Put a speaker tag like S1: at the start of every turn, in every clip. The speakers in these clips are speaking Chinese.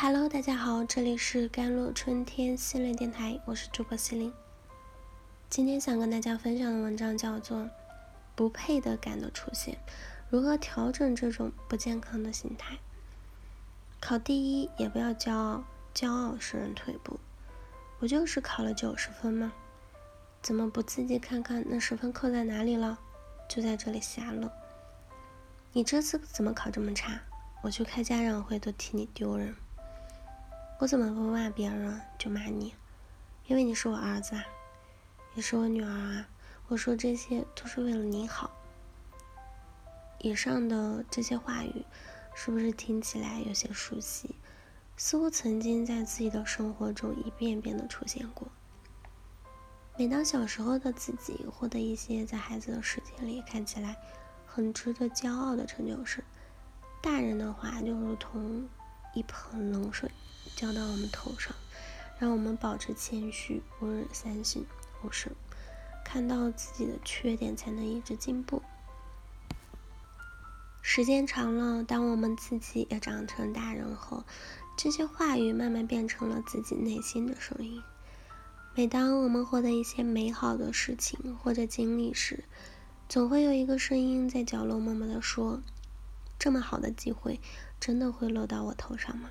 S1: Hello，大家好，这里是甘露春天心灵电台，我是主播西林。今天想跟大家分享的文章叫做《不配得感的出现》，如何调整这种不健康的心态？考第一也不要骄傲，骄傲使人退步。不就是考了九十分吗？怎么不自己看看那十分扣在哪里了？就在这里瞎乐。你这次怎么考这么差？我去开家长会都替你丢人。我怎么不骂别人就骂你？因为你是我儿子啊，也是我女儿啊。我说这些都是为了你好。以上的这些话语，是不是听起来有些熟悉？似乎曾经在自己的生活中一遍遍的出现过。每当小时候的自己获得一些在孩子的世界里看起来很值得骄傲的成就时，大人的话就如同一盆冷水。浇到我们头上，让我们保持谦虚，勿日三省吾身，看到自己的缺点，才能一直进步。时间长了，当我们自己也长成大人后，这些话语慢慢变成了自己内心的声音。每当我们获得一些美好的事情或者经历时，总会有一个声音在角落默默地说：“这么好的机会，真的会落到我头上吗？”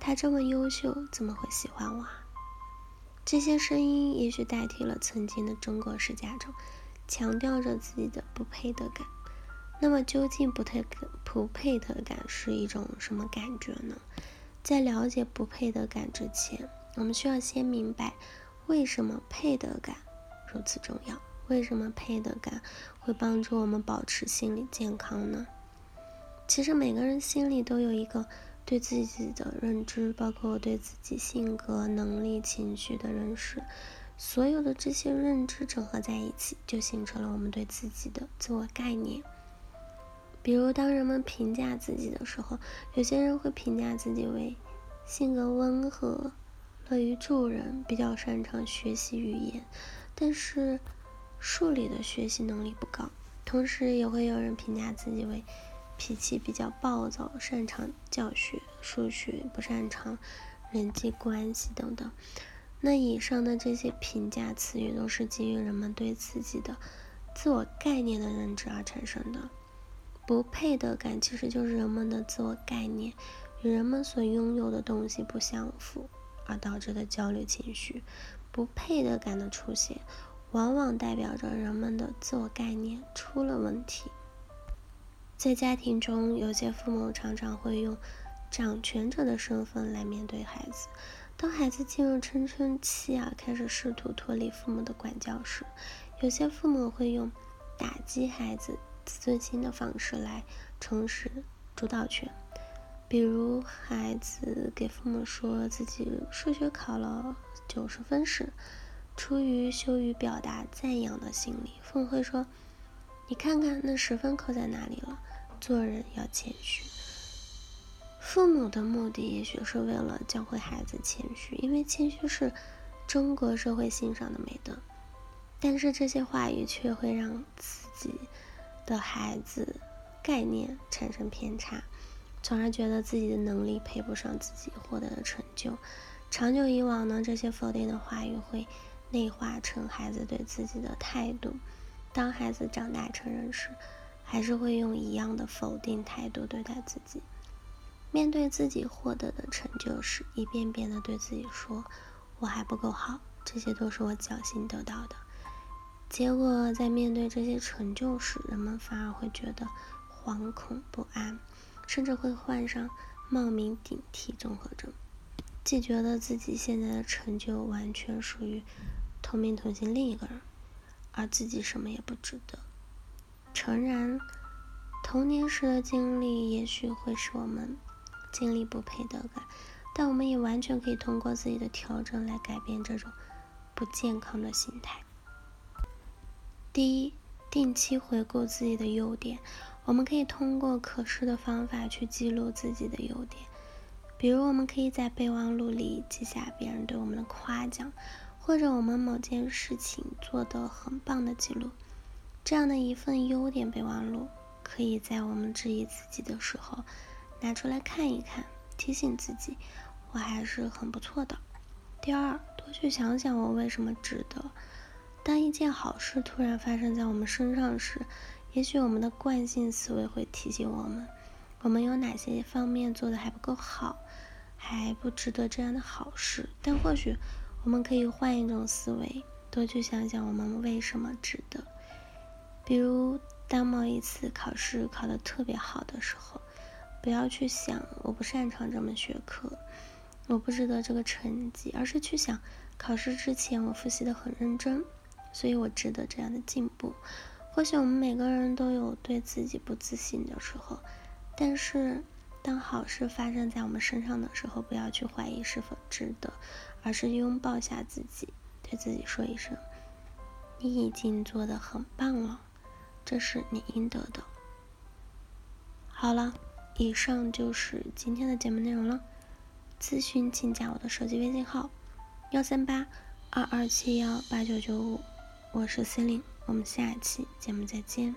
S1: 他这么优秀，怎么会喜欢我啊？这些声音也许代替了曾经的中国式家长，强调着自己的不配得感。那么，究竟不配不配得感是一种什么感觉呢？在了解不配得感之前，我们需要先明白为什么配得感如此重要。为什么配得感会帮助我们保持心理健康呢？其实，每个人心里都有一个。对自己的认知，包括对自己性格、能力、情绪的认识，所有的这些认知整合在一起，就形成了我们对自己的自我概念。比如，当人们评价自己的时候，有些人会评价自己为性格温和、乐于助人、比较擅长学习语言，但是数理的学习能力不高。同时，也会有人评价自己为。脾气比较暴躁，擅长教学，数学不擅长人际关系等等。那以上的这些评价词语，都是基于人们对自己的自我概念的认知而产生的。不配得感其实就是人们的自我概念与人们所拥有的东西不相符而导致的焦虑情绪。不配得感的出现，往往代表着人们的自我概念出了问题。在家庭中，有些父母常常会用掌权者的身份来面对孩子。当孩子进入青春期啊，开始试图脱离父母的管教时，有些父母会用打击孩子自尊心的方式来重拾主导权。比如，孩子给父母说自己数学考了九十分时，出于羞于表达赞扬的心理，父母会说：“你看看那十分扣在哪里了。”做人要谦虚。父母的目的也许是为了教会孩子谦虚，因为谦虚是中国社会欣赏的美德。但是这些话语却会让自己的孩子概念产生偏差，从而觉得自己的能力配不上自己获得的成就。长久以往呢，这些否定的话语会内化成孩子对自己的态度。当孩子长大成人时，还是会用一样的否定态度对待自己。面对自己获得的成就时，一遍遍的对自己说：“我还不够好，这些都是我侥幸得到的。”结果在面对这些成就时，人们反而会觉得惶恐不安，甚至会患上冒名顶替综合症，既觉得自己现在的成就完全属于同名同姓另一个人，而自己什么也不值得。诚然，童年时的经历也许会使我们经历不配得感，但我们也完全可以通过自己的调整来改变这种不健康的心态。第一，定期回顾自己的优点，我们可以通过可视的方法去记录自己的优点，比如我们可以在备忘录里记下别人对我们的夸奖，或者我们某件事情做得很棒的记录。这样的一份优点备忘录，可以在我们质疑自己的时候拿出来看一看，提醒自己，我还是很不错的。第二，多去想想我为什么值得。当一件好事突然发生在我们身上时，也许我们的惯性思维会提醒我们，我们有哪些方面做的还不够好，还不值得这样的好事。但或许我们可以换一种思维，多去想想我们为什么值得。比如，当某一次考试考得特别好的时候，不要去想我不擅长这门学科，我不值得这个成绩，而是去想考试之前我复习的很认真。所以我值得这样的进步。或许我们每个人都有对自己不自信的时候，但是当好事发生在我们身上的时候，不要去怀疑是否值得，而是拥抱下自己，对自己说一声：“你已经做得很棒了，这是你应得的。”好了，以上就是今天的节目内容了。咨询请加我的手机微信号：幺三八二二七幺八九九五。我是森林，我们下期节目再见。